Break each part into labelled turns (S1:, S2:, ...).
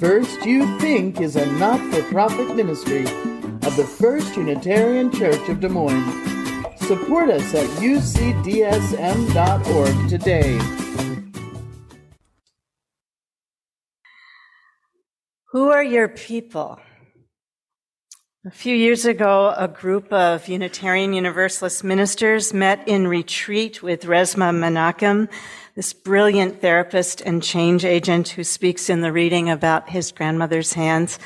S1: First You Think is a not for profit ministry of the First Unitarian Church of Des Moines. Support us at ucdsm.org today.
S2: Who are your people? A few years ago, a group of Unitarian Universalist ministers met in retreat with Resmaa Menakem, this brilliant therapist and change agent who speaks in the reading about his grandmother's hands.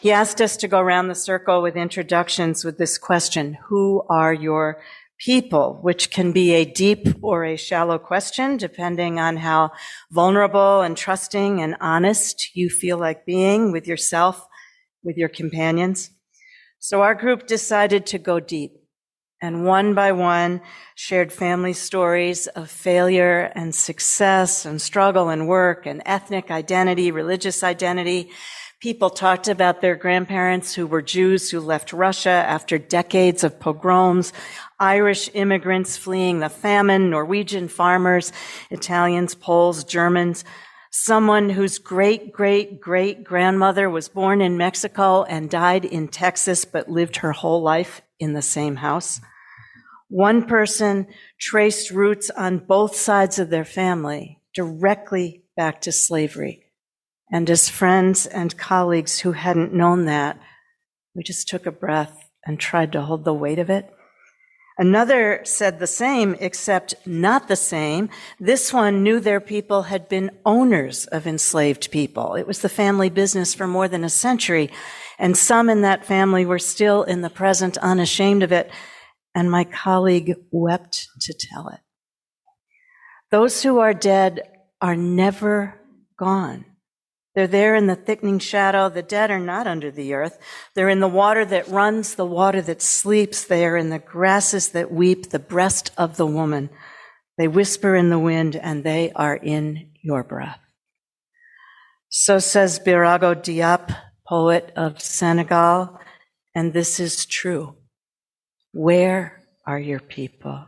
S2: He asked us to go around the circle with introductions with this question, who are your people, which can be a deep or a shallow question, depending on how vulnerable and trusting and honest you feel like being with yourself, with your companions. So our group decided to go deep and one by one shared family stories of failure and success and struggle and work and ethnic identity, religious identity. People talked about their grandparents who were Jews who left Russia after decades of pogroms, Irish immigrants fleeing the famine, Norwegian farmers, Italians, Poles, Germans, someone whose great great great grandmother was born in Mexico and died in Texas, but lived her whole life in the same house. One person traced roots on both sides of their family directly back to slavery. And as friends and colleagues who hadn't known that, we just took a breath and tried to hold the weight of it Another said the same, except not the same. This one knew their people had been owners of enslaved people. It was the family business for more than a century. And some in that family were still in the present unashamed of it. And my colleague wept to tell it. Those who are dead are never gone. They're there in the thickening shadow. The dead are not under the earth. They're in the water that runs, the water that sleeps. They are in the grasses that weep, the breast of the woman. They whisper in the wind, and they are in your breath. So says Birago Diop, poet of Senegal, and this is true. Where are your people?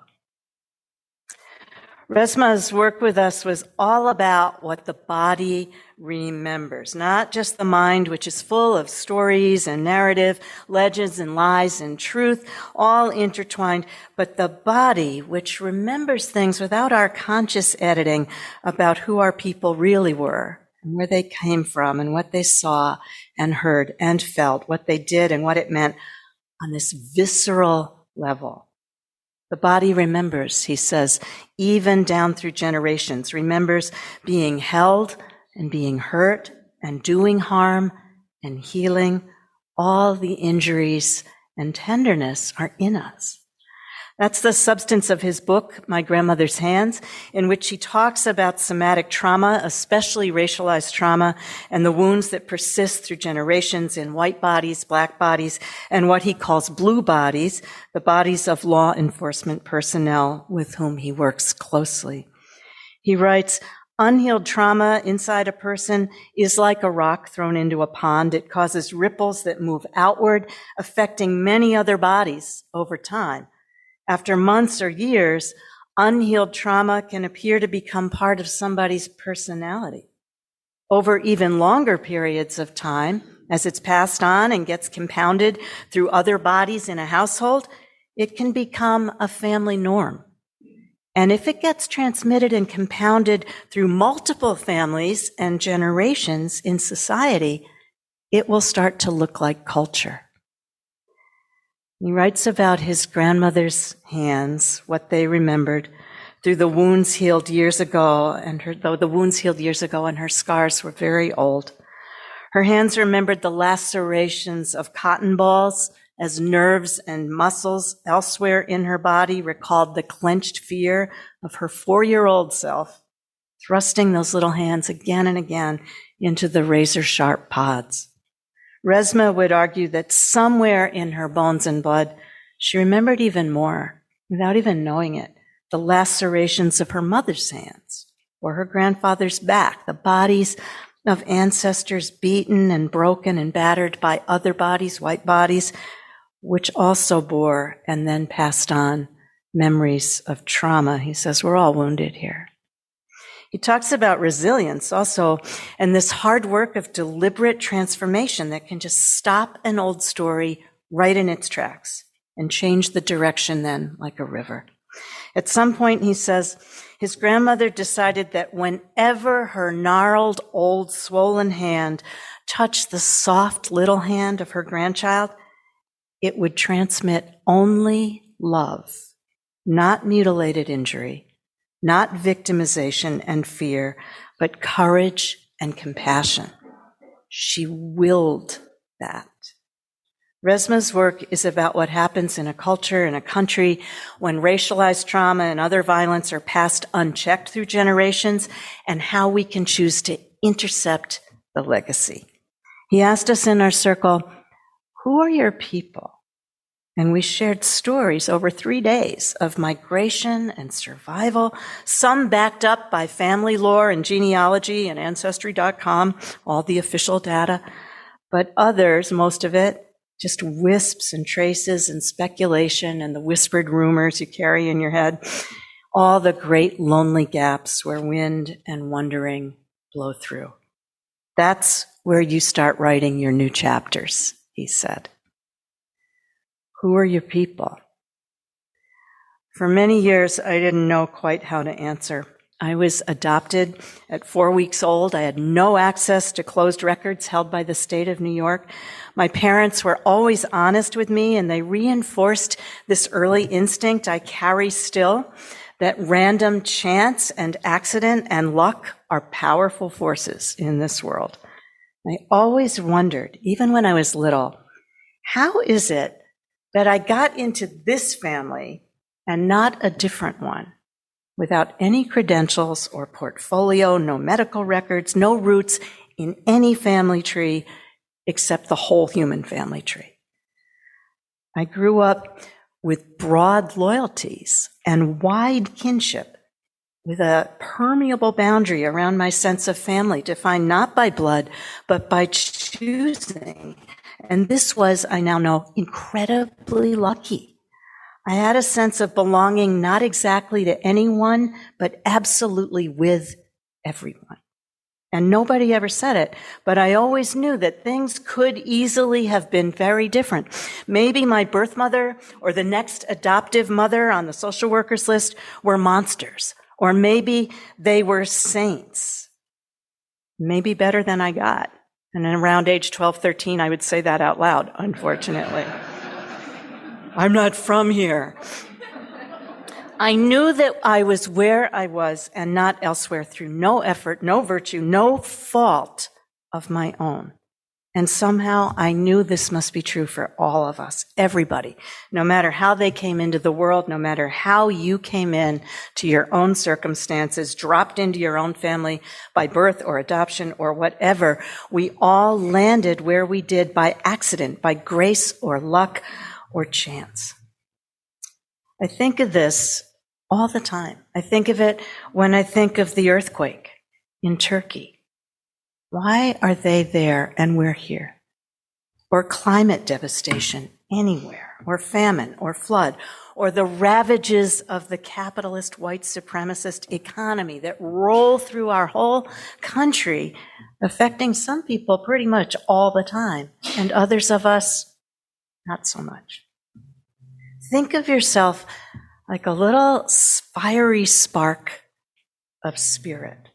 S2: Resmaa's work with us was all about what the body remembers, not just the mind, which is full of stories and narrative, legends and lies and truth, all intertwined, but the body, which remembers things without our conscious editing about who our people really were and where they came from and what they saw and heard and felt, what they did and what it meant on this visceral level. The body remembers, he says, even down through generations, remembers being held and being hurt and doing harm and healing. All the injuries and tenderness are in us. That's the substance of his book, My Grandmother's Hands, in which he talks about somatic trauma, especially racialized trauma, and the wounds that persist through generations in white bodies, black bodies, and what he calls blue bodies, the bodies of law enforcement personnel with whom he works closely. He writes, Unhealed trauma inside a person is like a rock thrown into a pond. It causes ripples that move outward, affecting many other bodies over time. After months or years, unhealed trauma can appear to become part of somebody's personality. Over even longer periods of time, as it's passed on and gets compounded through other bodies in a household, it can become a family norm. And if it gets transmitted and compounded through multiple families and generations in society, it will start to look like culture. He writes about his grandmother's hands, what they remembered through the wounds healed years ago, and her, though the wounds healed years ago and her scars were very old. Her hands remembered the lacerations of cotton balls as nerves and muscles elsewhere in her body recalled the clenched fear of her four year old self, thrusting those little hands again and again into the razor sharp pods. Resmaa would argue that somewhere in her bones and blood, she remembered even more, without even knowing it, the lacerations of her mother's hands or her grandfather's back, the bodies of ancestors beaten and broken and battered by other bodies, white bodies, which also bore and then passed on memories of trauma. He says, We're all wounded here. He talks about resilience also and this hard work of deliberate transformation that can just stop an old story right in its tracks and change the direction then like a river. At some point, he says, his grandmother decided that whenever her gnarled, old, swollen hand touched the soft little hand of her grandchild, it would transmit only love, not mutilated injury, not victimization and fear, but courage and compassion. She willed that. Resmaa's work is about what happens in a culture, in a country, when racialized trauma and other violence are passed unchecked through generations, and how we can choose to intercept the legacy. He asked us in our circle, Who are your people? And we shared stories over three days of migration and survival, some backed up by family lore and genealogy and ancestry.com, all the official data, but others, most of it, just wisps and traces and speculation and the whispered rumors you carry in your head, all the great lonely gaps where wind and wondering blow through. That's where you start writing your new chapters, he said. Who are your people? For many years, I didn't know quite how to answer. I was adopted at four weeks old. I had no access to closed records held by the state of New York. My parents were always honest with me and they reinforced this early instinct I carry still that random chance and accident and luck are powerful forces in this world. I always wondered, even when I was little, how is it that I got into this family and not a different one without any credentials or portfolio, no medical records, no roots in any family tree except the whole human family tree. I grew up with broad loyalties and wide kinship with a permeable boundary around my sense of family defined not by blood, but by choosing and this was, I now know, incredibly lucky. I had a sense of belonging not exactly to anyone, but absolutely with everyone. And nobody ever said it, but I always knew that things could easily have been very different. Maybe my birth mother or the next adoptive mother on the social workers list were monsters, or maybe they were saints. Maybe better than I got. And around age 12, 13, I would say that out loud, unfortunately. I'm not from here. I knew that I was where I was and not elsewhere through no effort, no virtue, no fault of my own. And somehow I knew this must be true for all of us, everybody, no matter how they came into the world, no matter how you came in to your own circumstances, dropped into your own family by birth or adoption or whatever. We all landed where we did by accident, by grace or luck or chance. I think of this all the time. I think of it when I think of the earthquake in Turkey why are they there and we're here? Or climate devastation anywhere, or famine, or flood, or the ravages of the capitalist white supremacist economy that roll through our whole country, affecting some people pretty much all the time, and others of us not so much. Think of yourself like a little fiery spark of spirit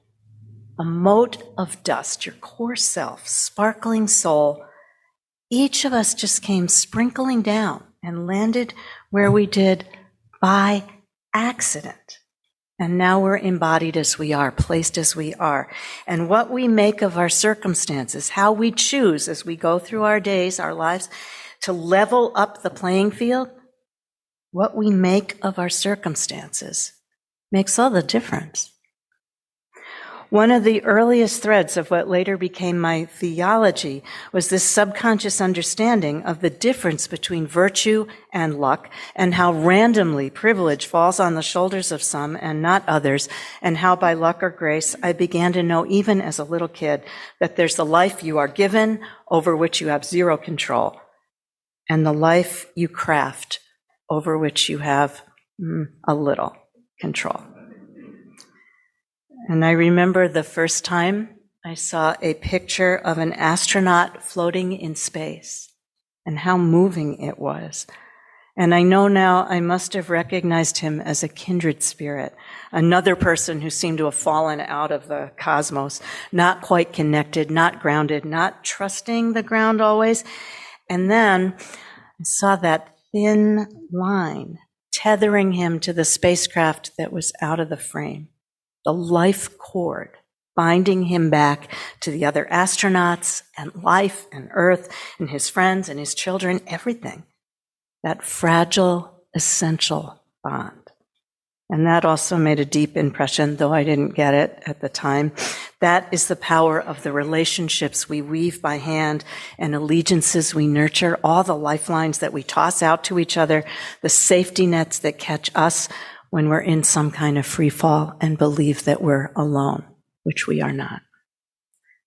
S2: a mote of dust, your core self, sparkling soul, each of us just came sprinkling down and landed where we did by accident. And now we're embodied as we are, placed as we are. And what we make of our circumstances, how we choose as we go through our days, our lives, to level up the playing field, what we make of our circumstances makes all the difference. One of the earliest threads of what later became my theology was this subconscious understanding of the difference between virtue and luck and how randomly privilege falls on the shoulders of some and not others and how by luck or grace I began to know even as a little kid that there's the life you are given over which you have zero control and the life you craft over which you have mm, a little control. And I remember the first time I saw a picture of an astronaut floating in space and how moving it was. And I know now I must have recognized him as a kindred spirit, another person who seemed to have fallen out of the cosmos, not quite connected, not grounded, not trusting the ground always. And then I saw that thin line tethering him to the spacecraft that was out of the frame, the life cord binding him back to the other astronauts and life and Earth and his friends and his children, everything. That fragile, essential bond. And that also made a deep impression, though I didn't get it at the time. That is the power of the relationships we weave by hand and allegiances we nurture, all the lifelines that we toss out to each other, the safety nets that catch us when we're in some kind of free fall and believe that we're alone, which we are not.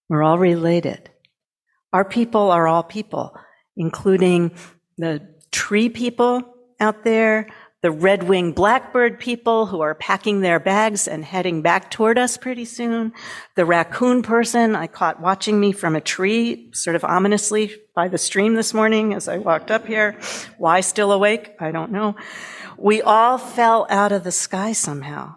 S2: We're all related. Our people are all people, including the tree people out there, the red winged blackbird people who are packing their bags and heading back toward us pretty soon, the raccoon person I caught watching me from a tree sort of ominously by the stream this morning as I walked up here. Why still awake? I don't know. We all fell out of the sky somehow.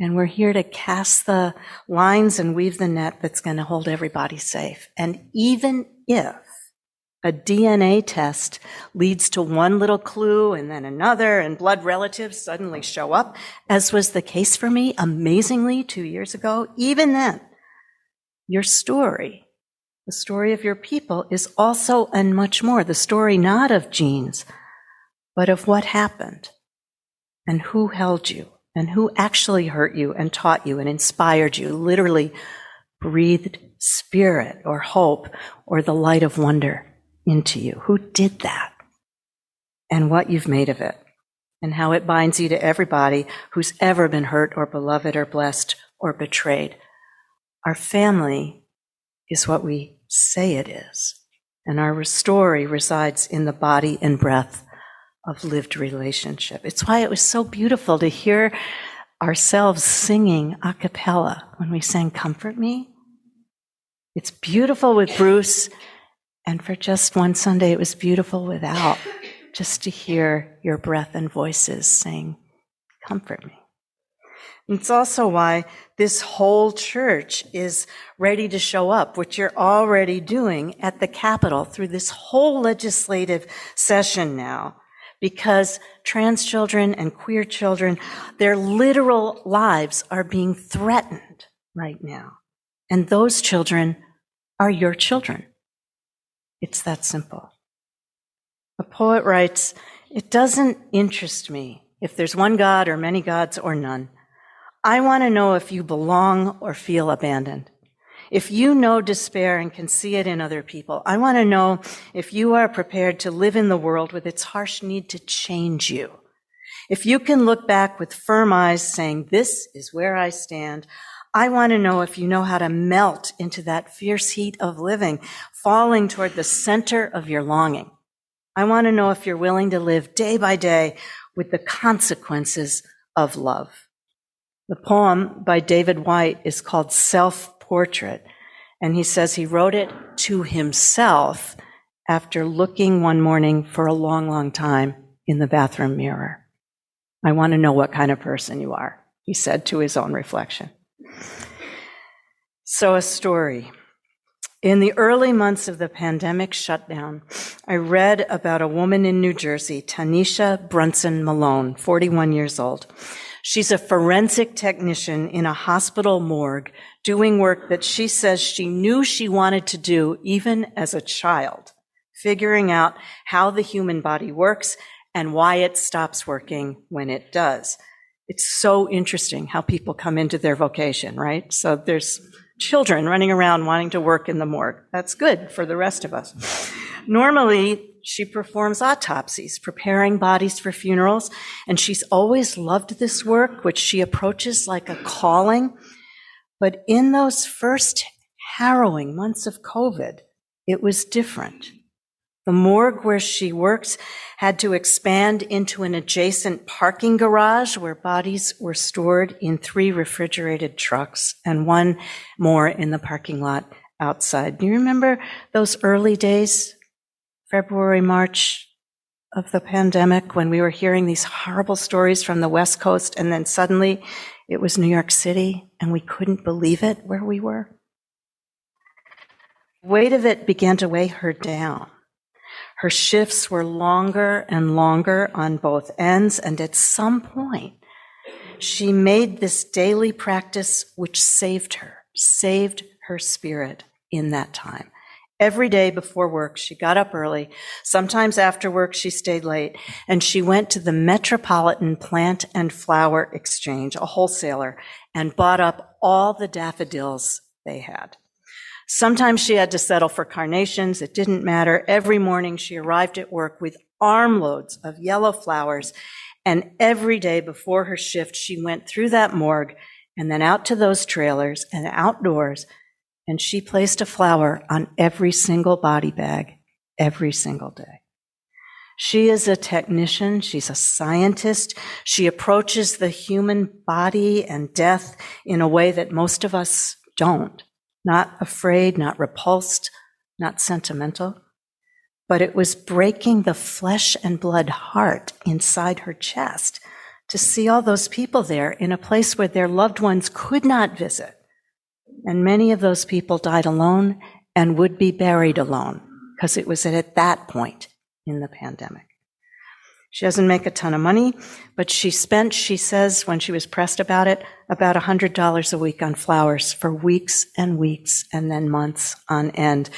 S2: And we're here to cast the lines and weave the net that's going to hold everybody safe. And even if a DNA test leads to one little clue and then another, and blood relatives suddenly show up, as was the case for me amazingly two years ago. Even then, your story, the story of your people, is also and much more the story not of genes, but of what happened and who held you and who actually hurt you and taught you and inspired you, literally breathed spirit or hope or the light of wonder into you. Who did that? And what you've made of it. And how it binds you to everybody who's ever been hurt or beloved or blessed or betrayed. Our family is what we say it is. And our story resides in the body and breath of lived relationship. It's why it was so beautiful to hear ourselves singing a cappella when we sang Comfort Me. It's beautiful with Bruce and for just one Sunday, it was beautiful without, just to hear your breath and voices saying, Comfort me. And it's also why this whole church is ready to show up, which you're already doing at the Capitol through this whole legislative session now. Because trans children and queer children, their literal lives are being threatened right now. And those children are your children. It's that simple. A poet writes, It doesn't interest me if there's one God or many gods or none. I want to know if you belong or feel abandoned. If you know despair and can see it in other people, I want to know if you are prepared to live in the world with its harsh need to change you. If you can look back with firm eyes saying, this is where I stand, I want to know if you know how to melt into that fierce heat of living, falling toward the center of your longing. I want to know if you're willing to live day by day with the consequences of love. The poem by David Whyte is called Self Portrait, and he says he wrote it to himself after looking one morning for a long, long time in the bathroom mirror. I want to know what kind of person you are, he said to his own reflection. So, a story. In the early months of the pandemic shutdown, I read about a woman in New Jersey, Tanisha Brunson Malone, 41 years old. She's a forensic technician in a hospital morgue doing work that she says she knew she wanted to do even as a child, figuring out how the human body works and why it stops working when it does it's so interesting how people come into their vocation, right? So there's children running around wanting to work in the morgue. That's good for the rest of us. Normally, she performs autopsies, preparing bodies for funerals, and she's always loved this work, which she approaches like a calling. But in those first harrowing months of COVID, it was different. The morgue where she works had to expand into an adjacent parking garage where bodies were stored in three refrigerated trucks and one more in the parking lot outside. Do you remember those early days, February, March of the pandemic, when we were hearing these horrible stories from the West Coast and then suddenly it was New York City and we couldn't believe it where we were? weight of it began to weigh her down. Her shifts were longer and longer on both ends, and at some point, she made this daily practice which saved her, saved her spirit in that time. Every day before work, she got up early. Sometimes after work, she stayed late and she went to the Metropolitan Plant and Flower Exchange, a wholesaler, and bought up all the daffodils they had. Sometimes she had to settle for carnations. It didn't matter. Every morning she arrived at work with armloads of yellow flowers. And every day before her shift, she went through that morgue and then out to those trailers and outdoors. And she placed a flower on every single body bag every single day. She is a technician. She's a scientist. She approaches the human body and death in a way that most of us don't not afraid, not repulsed, not sentimental, but it was breaking the flesh and blood heart inside her chest to see all those people there in a place where their loved ones could not visit. And many of those people died alone and would be buried alone because it was at that point in the pandemic. She doesn't make a ton of money, but she spent, she says, when she was pressed about it, about $100 a week on flowers for weeks and weeks and then months on end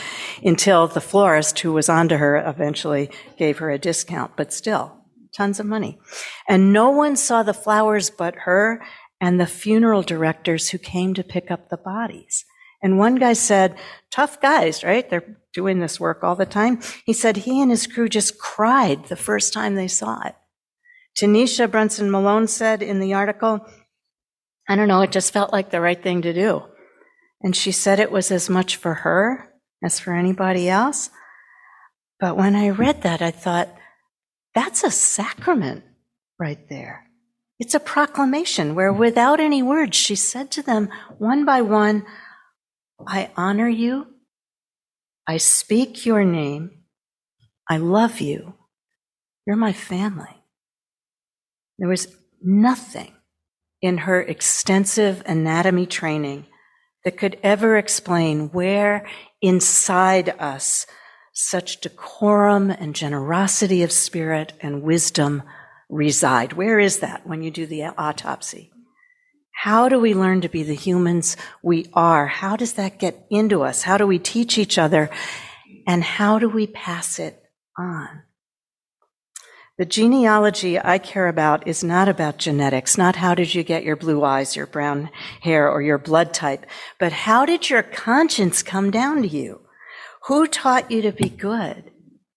S2: until the florist who was onto her eventually gave her a discount, but still, tons of money. And no one saw the flowers but her and the funeral directors who came to pick up the bodies. And one guy said, tough guys, right? They're doing this work all the time. He said he and his crew just cried the first time they saw it. Tanisha Brunson Malone said in the article, I don't know, it just felt like the right thing to do. And she said it was as much for her as for anybody else. But when I read that, I thought, that's a sacrament right there. It's a proclamation where without any words, she said to them one by one, I honor you. I speak your name. I love you. You're my family. There was nothing in her extensive anatomy training that could ever explain where inside us such decorum and generosity of spirit and wisdom reside. Where is that when you do the autopsy? How do we learn to be the humans we are? How does that get into us? How do we teach each other? And how do we pass it on? The genealogy I care about is not about genetics, not how did you get your blue eyes, your brown hair, or your blood type, but how did your conscience come down to you? Who taught you to be good?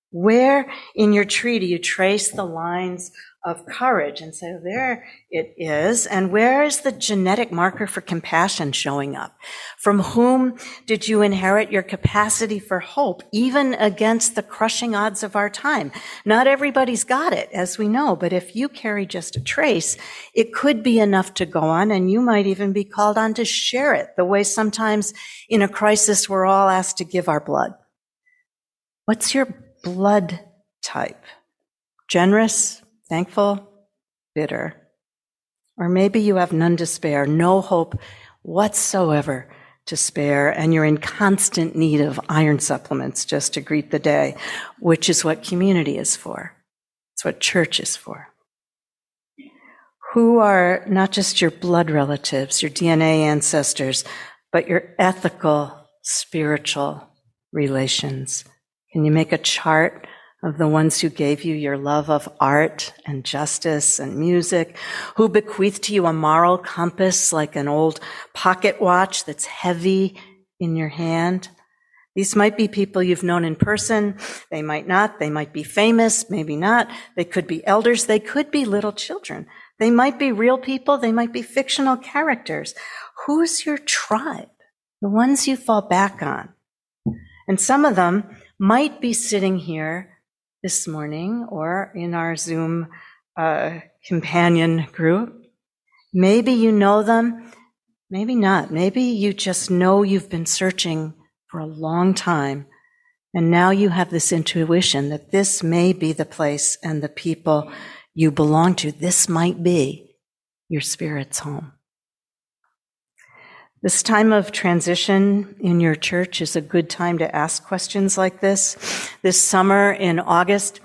S2: Where in your tree do you trace the lines of courage and so there it is. And where is the genetic marker for compassion showing up? From whom did you inherit your capacity for hope, even against the crushing odds of our time? Not everybody's got it, as we know, but if you carry just a trace, it could be enough to go on and you might even be called on to share it the way sometimes in a crisis we're all asked to give our blood. What's your blood type? Generous, thankful, bitter. Or maybe you have none to spare, no hope whatsoever to spare, and you're in constant need of iron supplements just to greet the day, which is what community is for. It's what church is for. Who are not just your blood relatives, your DNA ancestors, but your ethical, spiritual relations? Can you make a chart of the ones who gave you your love of art and justice and music, who bequeathed to you a moral compass like an old pocket watch that's heavy in your hand. These might be people you've known in person. They might not. They might be famous, maybe not. They could be elders. They could be little children. They might be real people. They might be fictional characters. Who's your tribe? The ones you fall back on. And some of them might be sitting here this morning or in our Zoom uh, companion group. Maybe you know them, maybe not. Maybe you just know you've been searching for a long time, and now you have this intuition that this may be the place and the people you belong to. This might be your spirit's home. This time of transition in your church is a good time to ask questions like this. This summer in August,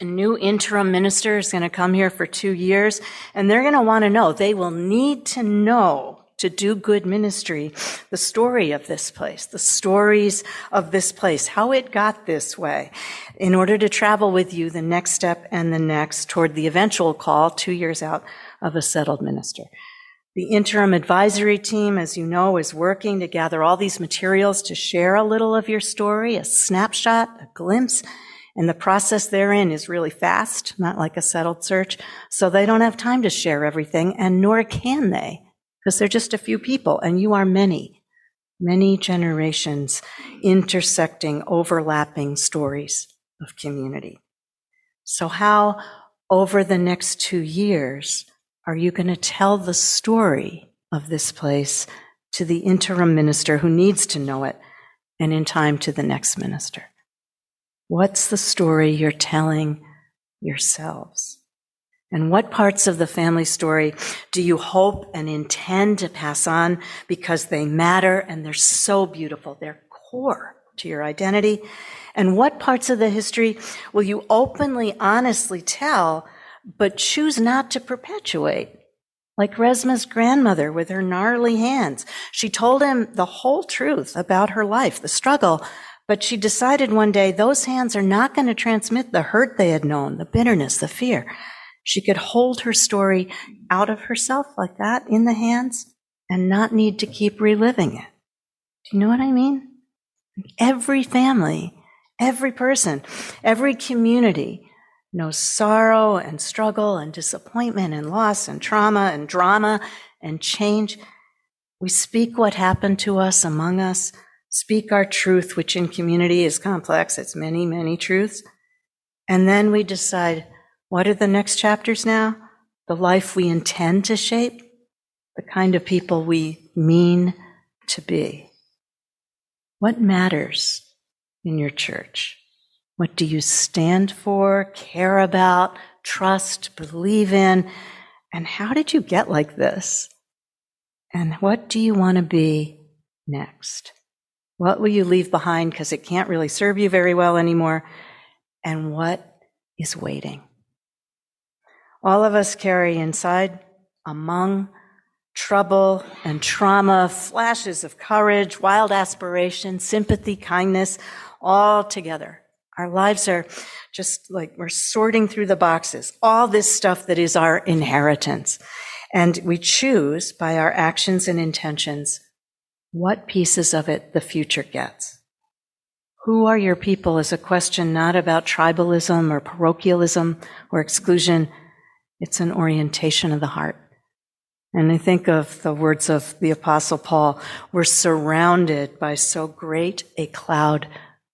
S2: a new interim minister is going to come here for two years and they're going to want to know, they will need to know to do good ministry, the story of this place, the stories of this place, how it got this way, in order to travel with you the next step and the next toward the eventual call two years out of a settled minister. The interim advisory team, as you know, is working to gather all these materials to share a little of your story, a snapshot, a glimpse. And the process therein is really fast, not like a settled search. So they don't have time to share everything, and nor can they, because they're just a few people, and you are many, many generations intersecting, overlapping stories of community. So how over the next two years are you going to tell the story of this place to the interim minister who needs to know it and in time to the next minister? What's the story you're telling yourselves? And what parts of the family story do you hope and intend to pass on because they matter and they're so beautiful? They're core to your identity. And what parts of the history will you openly, honestly tell but choose not to perpetuate. Like Resmaa's grandmother with her gnarly hands. She told him the whole truth about her life, the struggle, but she decided one day those hands are not going to transmit the hurt they had known, the bitterness, the fear. She could hold her story out of herself like that in the hands and not need to keep reliving it. Do you know what I mean? Every family, every person, every community knows sorrow and struggle and disappointment and loss and trauma and drama and change. We speak what happened to us among us, speak our truth, which in community is complex. It's many, many truths. And then we decide, what are the next chapters now? The life we intend to shape, the kind of people we mean to be. What matters in your church? What do you stand for, care about, trust, believe in? And how did you get like this? And what do you want to be next? What will you leave behind because it can't really serve you very well anymore? And what is waiting? All of us carry inside, among trouble and trauma, flashes of courage, wild aspiration, sympathy, kindness, all together. Our lives are just like we're sorting through the boxes, all this stuff that is our inheritance. And we choose by our actions and intentions what pieces of it the future gets. Who are your people is a question not about tribalism or parochialism or exclusion. It's an orientation of the heart. And I think of the words of the apostle Paul, we're surrounded by so great a cloud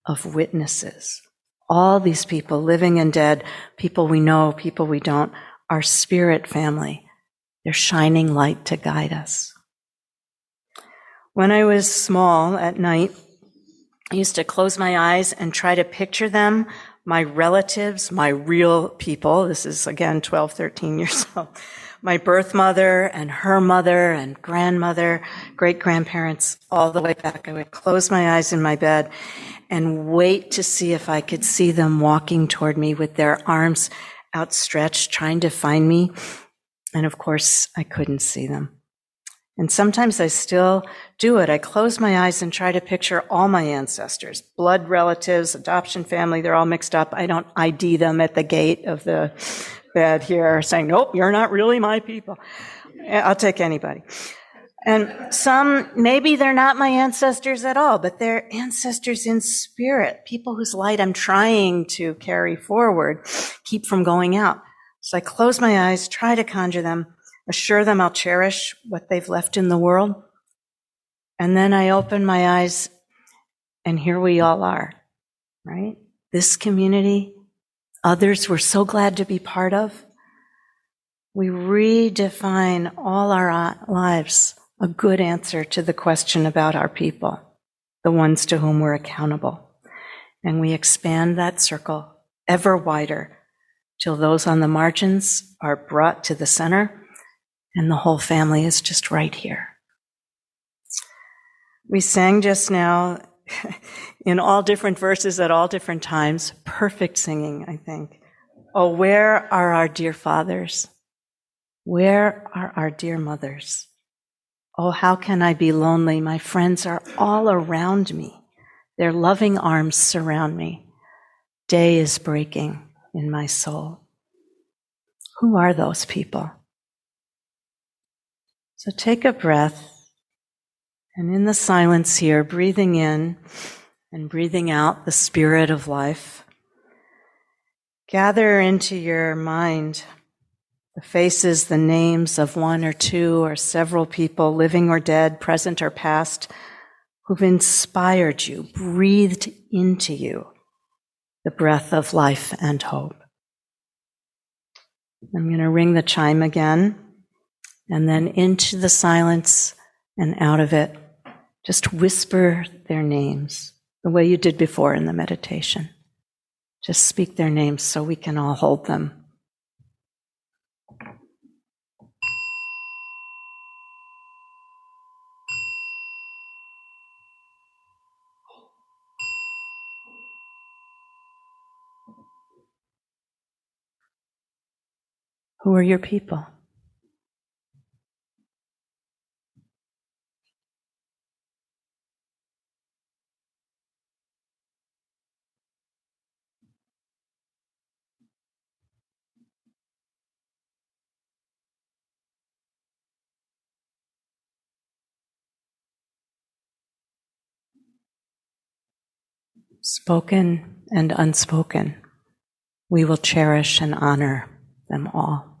S2: of witnesses all these people, living and dead, people we know, people we don't, our spirit family. They're shining light to guide us. When I was small at night, I used to close my eyes and try to picture them, my relatives, my real people. This is again 12, 13 years old. My birth mother and her mother and grandmother, great grandparents, all the way back. I would close my eyes in my bed and wait to see if I could see them walking toward me with their arms outstretched, trying to find me. And of course, I couldn't see them. And sometimes I still do it. I close my eyes and try to picture all my ancestors, blood relatives, adoption family, they're all mixed up. I don't ID them at the gate of the bed here saying, nope, you're not really my people. Eh, I'll take anybody. And some, maybe they're not my ancestors at all, but they're ancestors in spirit, people whose light I'm trying to carry forward, keep from going out. So I close my eyes, try to conjure them, assure them I'll cherish what they've left in the world. And then I open my eyes, and here we all are, right? This community, others we're so glad to be part of. We redefine all our uh, lives a good answer to the question about our people, the ones to whom we're accountable. And we expand that circle ever wider till those on the margins are brought to the center and the whole family is just right here. We sang just now in all different verses at all different times, perfect singing, I think. Oh, where are our dear fathers? Where are our dear mothers? Oh, how can I be lonely? My friends are all around me. Their loving arms surround me. Day is breaking in my soul. Who are those people? So take a breath and in the silence here, breathing in and breathing out the spirit of life, gather into your mind the faces, the names of one or two or several people, living or dead, present or past, who've inspired you, breathed into you the breath of life and hope. I'm going to ring the chime again, and then into the silence and out of it just whisper their names the way you did before in the meditation. Just speak their names so we can all hold them. Who are your people? Spoken and unspoken, we will cherish and honor them all.